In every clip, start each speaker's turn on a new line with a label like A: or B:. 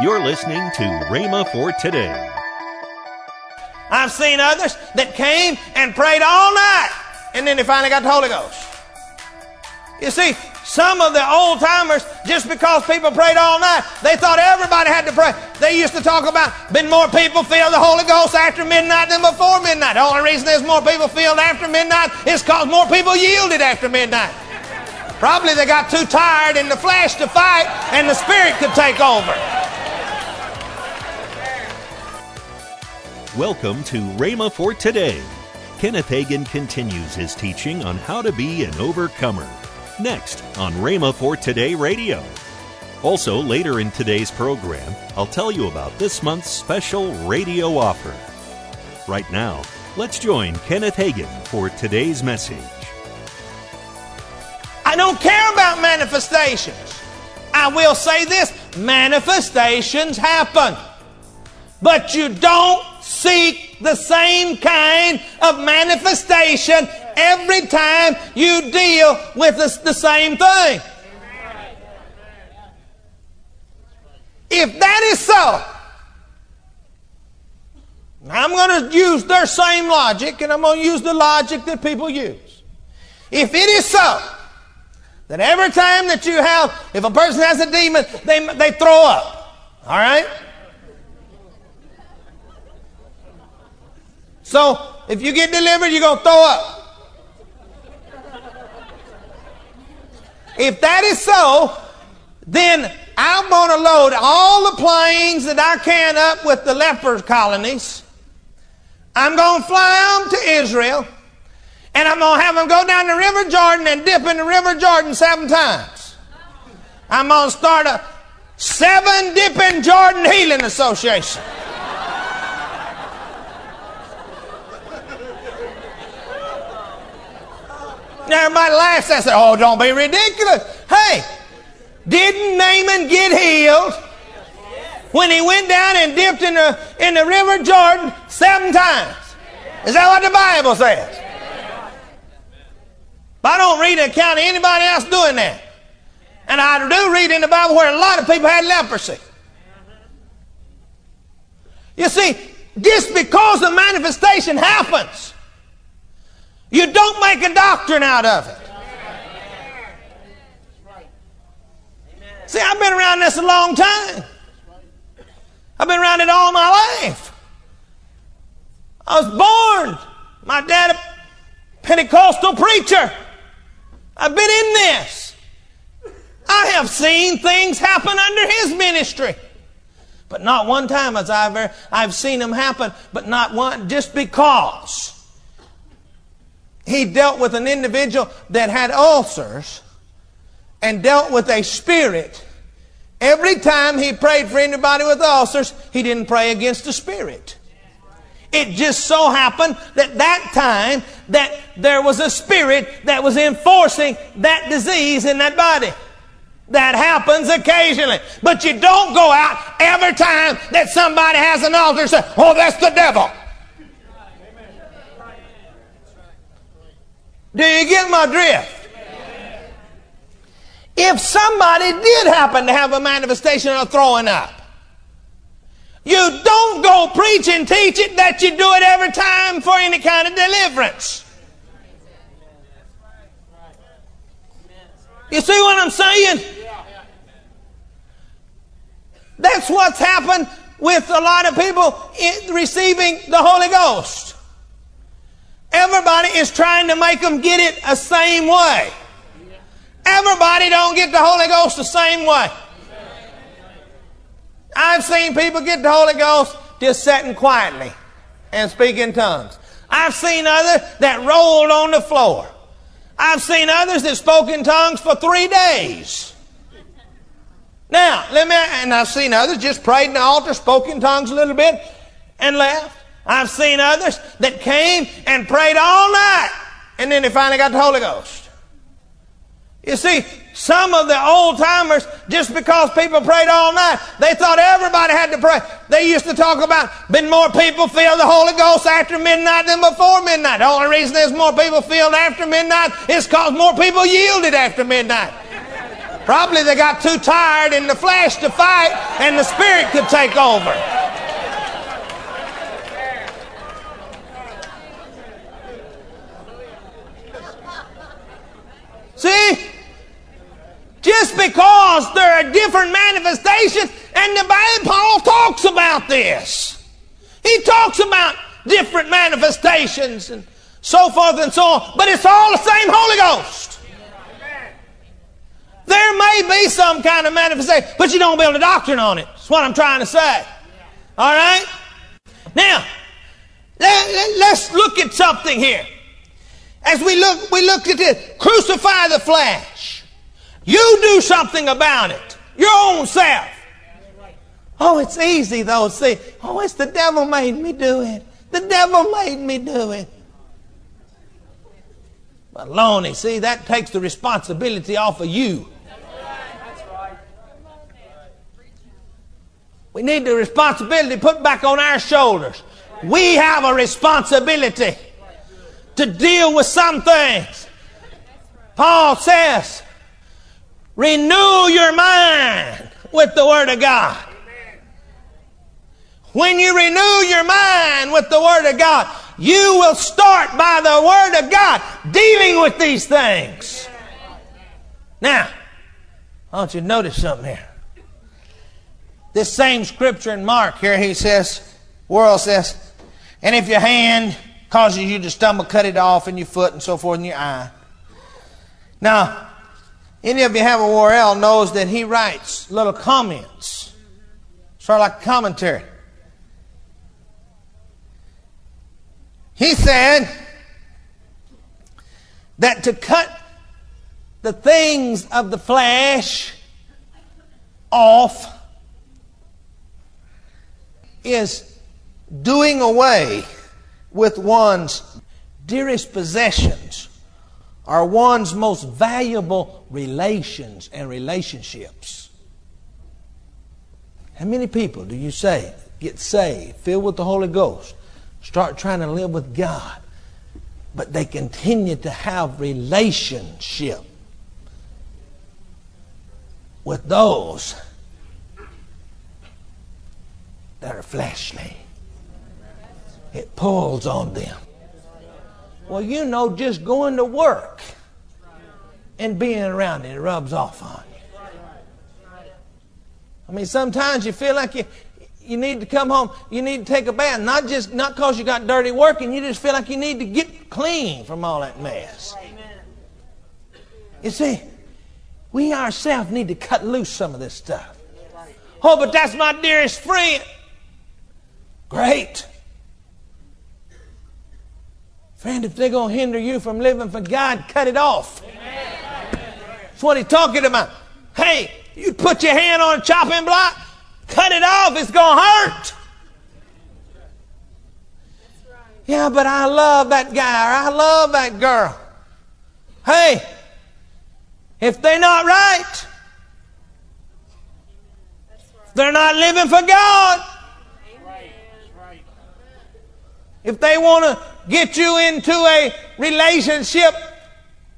A: You're listening to Rhema for today.
B: I've seen others that came and prayed all night and then they finally got the Holy Ghost. You see, some of the old timers, just because people prayed all night, they thought everybody had to pray. They used to talk about been more people filled the Holy Ghost after midnight than before midnight. The only reason there's more people filled after midnight is because more people yielded after midnight. Probably they got too tired in the flesh to fight and the spirit could take over.
A: Welcome to Rhema for today. Kenneth Hagin continues his teaching on how to be an overcomer. Next on Rhema for Today Radio. Also, later in today's program, I'll tell you about this month's special radio offer. Right now, let's join Kenneth Hagin for today's message.
B: I don't care about manifestations. I will say this manifestations happen. But you don't seek the same kind of manifestation every time you deal with the, the same thing. If that is so, I'm going to use their same logic and I'm going to use the logic that people use. If it is so, that every time that you have, if a person has a demon, they, they throw up. All right? So, if you get delivered, you're going to throw up. If that is so, then I'm going to load all the planes that I can up with the leper colonies. I'm going to fly them to Israel. And I'm going to have them go down the River Jordan and dip in the River Jordan seven times. I'm going to start a seven dipping Jordan healing association. Now everybody laughs and says, Oh, don't be ridiculous. Hey, didn't Naaman get healed when he went down and dipped in the, in the River Jordan seven times? Is that what the Bible says? But I don't read an account of anybody else doing that. And I do read in the Bible where a lot of people had leprosy. You see, just because the manifestation happens, you don't make a doctrine out of it. See, I've been around this a long time. I've been around it all my life. I was born. My dad, a Pentecostal preacher. I've been in this. I have seen things happen under his ministry. But not one time has I've ever, I've seen them happen, but not one, just because he dealt with an individual that had ulcers and dealt with a spirit. Every time he prayed for anybody with ulcers, he didn't pray against the spirit. It just so happened that that time that there was a spirit that was enforcing that disease in that body. That happens occasionally. But you don't go out every time that somebody has an ulcer and say, oh, that's the devil. Do you get my drift? If somebody did happen to have a manifestation of throwing up, you don't go preach and teach it that you do it every time for any kind of deliverance. You see what I'm saying? That's what's happened with a lot of people receiving the Holy Ghost. Everybody is trying to make them get it a same way. Everybody don't get the Holy Ghost the same way. I've seen people get the Holy Ghost just sitting quietly and speaking tongues. I've seen others that rolled on the floor. I've seen others that spoke in tongues for three days. Now, let me, and I've seen others just prayed in the altar, spoke in tongues a little bit, and left. I've seen others that came and prayed all night, and then they finally got the Holy Ghost. You see, some of the old timers, just because people prayed all night, they thought everybody had to pray. They used to talk about been more people filled the Holy Ghost after midnight than before midnight. The only reason there's more people filled after midnight is because more people yielded after midnight. Probably they got too tired in the flesh to fight, and the spirit could take over. See? Just because there are different manifestations, and the Bible, Paul talks about this. He talks about different manifestations and so forth and so on, but it's all the same Holy Ghost. There may be some kind of manifestation, but you don't build a doctrine on it. That's what I'm trying to say. All right? Now, let, us look at something here. As we look, we look at this. Crucify the flesh. You do something about it. Your own self. Oh, it's easy though. See, oh, it's the devil made me do it. The devil made me do it. Baloney. See, that takes the responsibility off of you. We need the responsibility put back on our shoulders. We have a responsibility to deal with some things. Paul says, renew your mind with the Word of God. When you renew your mind with the Word of God, you will start by the Word of God dealing with these things. Now, I want you to notice something here. This same scripture in Mark here, he says, Worrell says, and if your hand causes you to stumble, cut it off and your foot and so forth and your eye. Now, any of you have a Worrell knows that he writes little comments, sort of like commentary. He said that to cut the things of the flesh off is doing away with one's dearest possessions or one's most valuable relations and relationships. How many people do you say get saved, filled with the Holy Ghost, start trying to live with God, but they continue to have relationship with those that are fleshly. It pulls on them. Well, you know, just going to work and being around it, it rubs off on you. I mean, sometimes you feel like you, you need to come home, you need to take a bath, not just not because you got dirty working, you just feel like you need to get clean from all that mess. You see, we ourselves need to cut loose some of this stuff. Oh, but that's my dearest friend. Great. Friend, if they're going to hinder you from living for God, cut it off. That's what he's talking about. Hey, you put your hand on a chopping block, cut it off, it's going to hurt. Yeah, but I love that guy or I love that girl. Hey, if they're not right, they're not living for God. If they want to get you into a relationship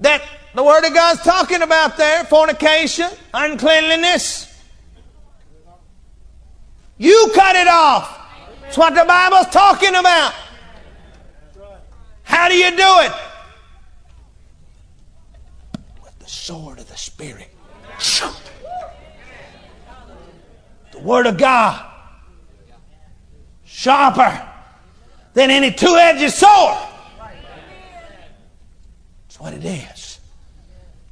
B: that the Word of God's talking about there, fornication, uncleanliness, you cut it off. That's what the Bible's talking about. How do you do it? With the sword of the Spirit. The Word of God. Sharper than any two edged sword. That's what it is.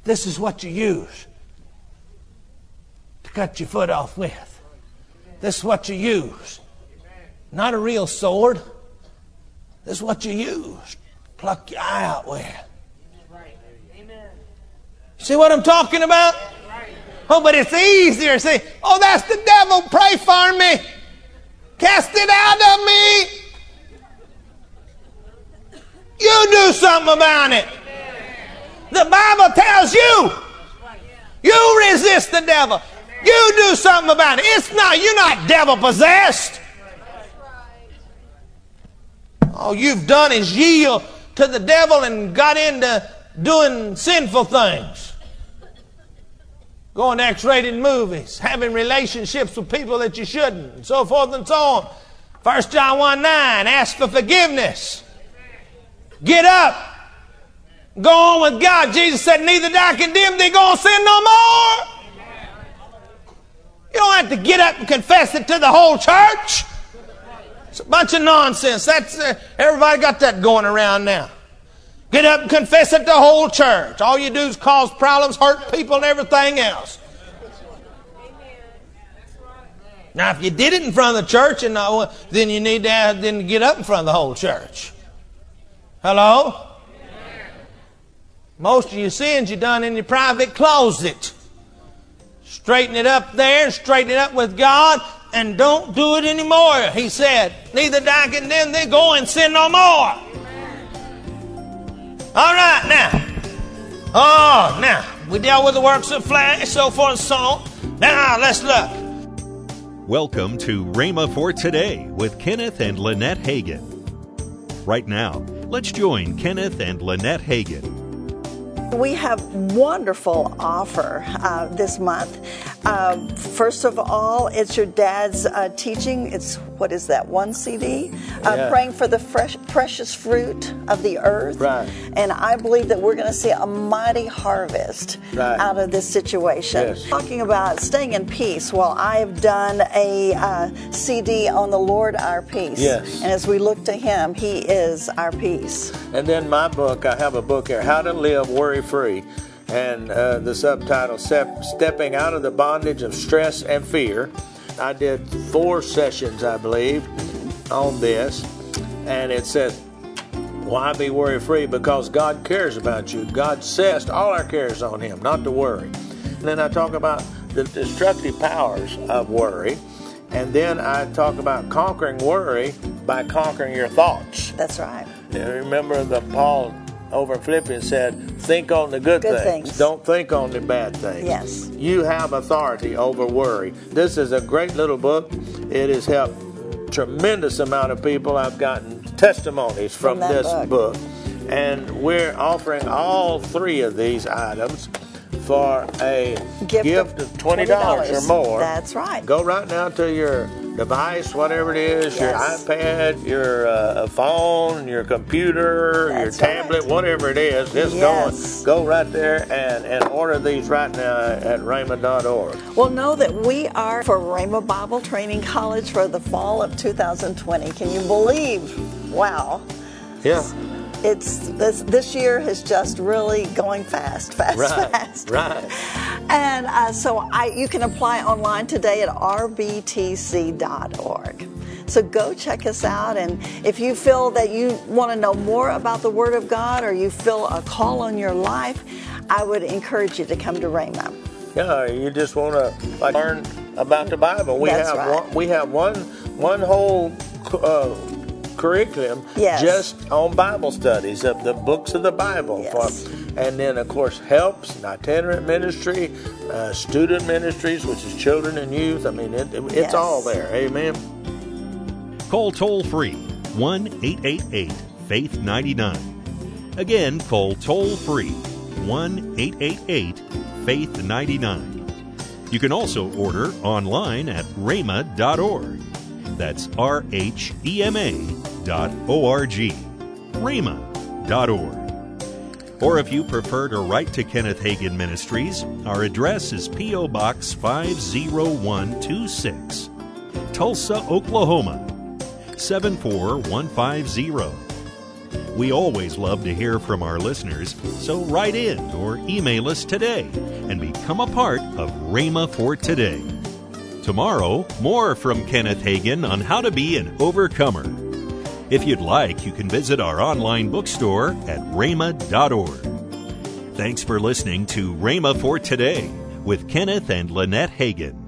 B: This is what you use to cut your foot off with. This is what you use. Not a real sword. This is what you use. to Pluck your eye out with. See what I'm talking about? Oh, but it's easier. Say, oh, that's the devil. Pray for me. Cast it out of me. You do something about it. The Bible tells you. You resist the devil. You do something about it. It's not, you're not devil possessed. All you've done is yield to the devil and got into doing sinful things.
C: going to X-rated movies, having relationships with people that you shouldn't, and so forth and so on. 1 John 1 9, ask for forgiveness. Get up. Go on with God. Jesus said, Neither do I condemn thee, go on sin no more. You don't have to get up and confess it to the whole church. It's a bunch of nonsense. That's uh, everybody got that going around now. Get up and confess it to the whole church. All you do is cause problems, hurt people, and everything else. Now, if you did it in front of the church, and then you need to then get up in front of the whole church. Hello. Most of your sins you done in your private closet. Straighten it up there, straighten it up with God, and don't do it anymore. He said, Neither die condemn thee, go and sin no more. All right, now. Oh, now, we dealt with the works of flesh, so forth and so on. Now, let's look.
A: Welcome to Rhema for Today with Kenneth and Lynette Hagin. Right now, let's join Kenneth and Lynette Hagin.
D: We have wonderful offer uh, this month. Uh, first of all, it's your dad's uh, teaching. It's what is that? One CD, uh, yeah. praying for the fresh, precious fruit of the earth.
C: Right.
D: And I believe that we're going to see a mighty harvest right. out of this situation.
C: Yes.
D: Talking about staying in peace. Well, I've done a uh, CD on the Lord our peace.
C: Yes.
D: And as we look to Him, He is our peace.
C: And then my book, I have a book here, How to Live Worry Free and uh, the subtitle Stepping Out of the Bondage of Stress and Fear. I did four sessions, I believe, on this, and it said, Why be worry free? Because God cares about you. God says all our cares on Him, not to worry. And then I talk about the destructive powers of worry. And then I talk about conquering worry by conquering your thoughts.
D: That's right.
C: remember the Paul over in Philippians said, think on the good,
D: good
C: things.
D: things.
C: Don't think on the bad things.
D: Yes.
C: You have authority over worry. This is a great little book. It has helped tremendous amount of people. I've gotten testimonies from,
D: from
C: this
D: book.
C: book. And we're offering all three of these items for a
D: gift,
C: gift of $20, $20 or more.
D: That's right.
C: Go right now to your device, whatever it is, yes. your iPad, your uh, phone, your computer,
D: That's
C: your tablet,
D: right.
C: whatever it is, just
D: yes.
C: go, go right there and, and order these right now at rhema.org.
D: Well, know that we are for Rhema Bible Training College for the fall of 2020. Can you believe? Wow.
C: Yeah
D: it's this this year is just really going fast, fast,
C: right,
D: fast.
C: Right.
D: And uh, so I, you can apply online today at rbtc.org. So go check us out, and if you feel that you want to know more about the Word of God, or you feel a call on your life, I would encourage you to come to Rhema.
C: Yeah, you just want to like learn about the Bible. We
D: That's
C: have
D: right.
C: one, we have one one whole. Uh, curriculum
D: yes.
C: just on Bible studies of the books of the Bible.
D: Yes.
C: For, and then, of course, helps, and itinerant ministry, uh, student ministries, which is children and youth. I mean, it, it, it's
D: yes.
C: all there. Amen.
A: Call toll free 1 888 Faith 99. Again, call toll free 1 888 Faith 99. You can also order online at rhema.org. That's R H E M A dot O R G. Rhema dot org. Or if you prefer to write to Kenneth Hagin Ministries, our address is P.O. Box 50126, Tulsa, Oklahoma 74150. We always love to hear from our listeners, so write in or email us today and become a part of Rhema for Today. Tomorrow, more from Kenneth Hagin on how to be an overcomer. If you'd like, you can visit our online bookstore at rhema.org. Thanks for listening to Rhema for Today with Kenneth and Lynette Hagin.